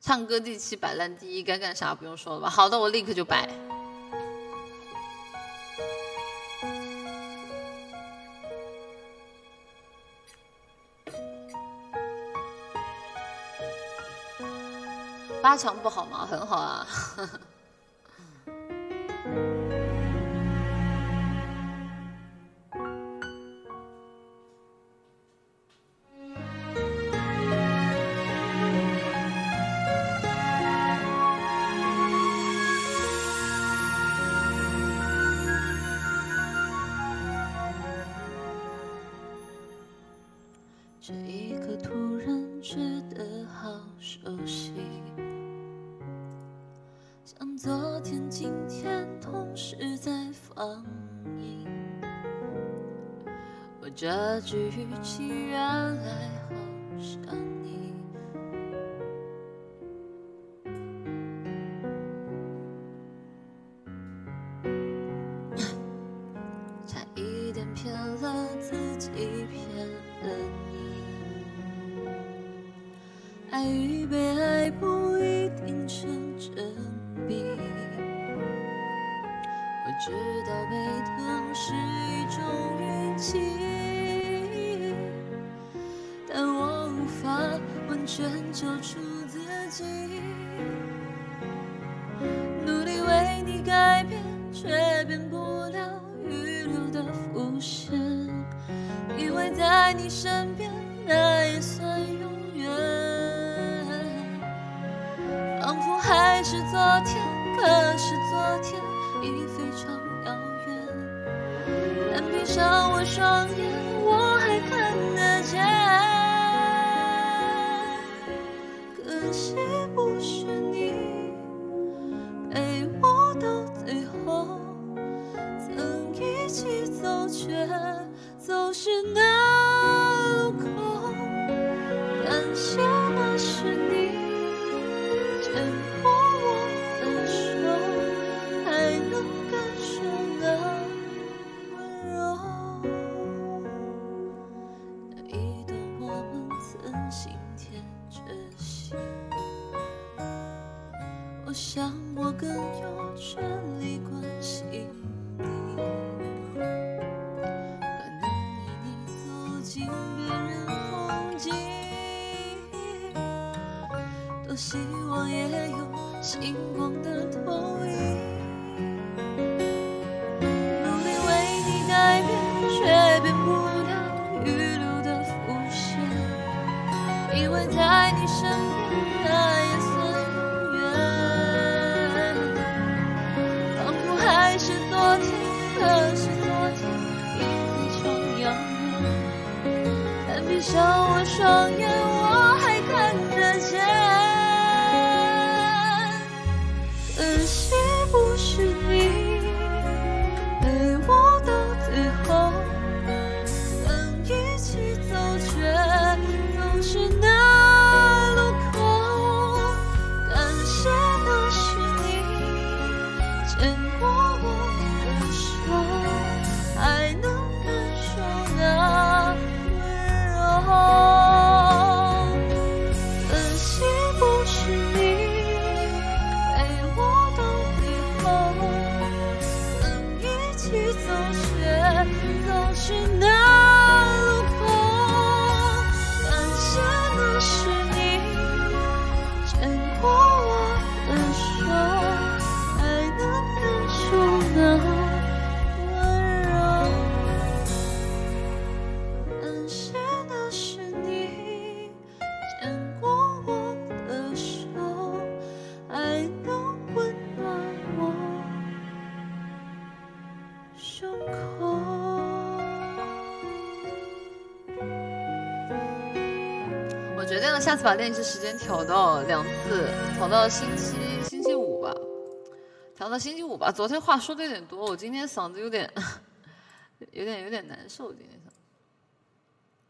唱歌第七，摆烂第一，该干啥不用说了吧？好的，我立刻就摆。八强不好吗？很好啊。这一刻突然觉得好熟悉，像昨天、今天同时在放映。我这句语气原来好像爱与被爱不一定成正比，我知道被疼是一种运气，但我无法完全交出自己。努力为你改变，却变不了预留的伏线。以为在你身边，那也仿佛还是昨天，可是昨天已非常遥远。但闭上我双眼，我想我更有权利关心你。可能因你走进别人风景，多希望也有星光的投影。努力为你改变，却变不了预留的伏线。以为在你身，下次把练习时间调到两次，调到星期星期五吧，调到星期五吧。昨天话说的有点多，我今天嗓子有点 有点有点难受，今天。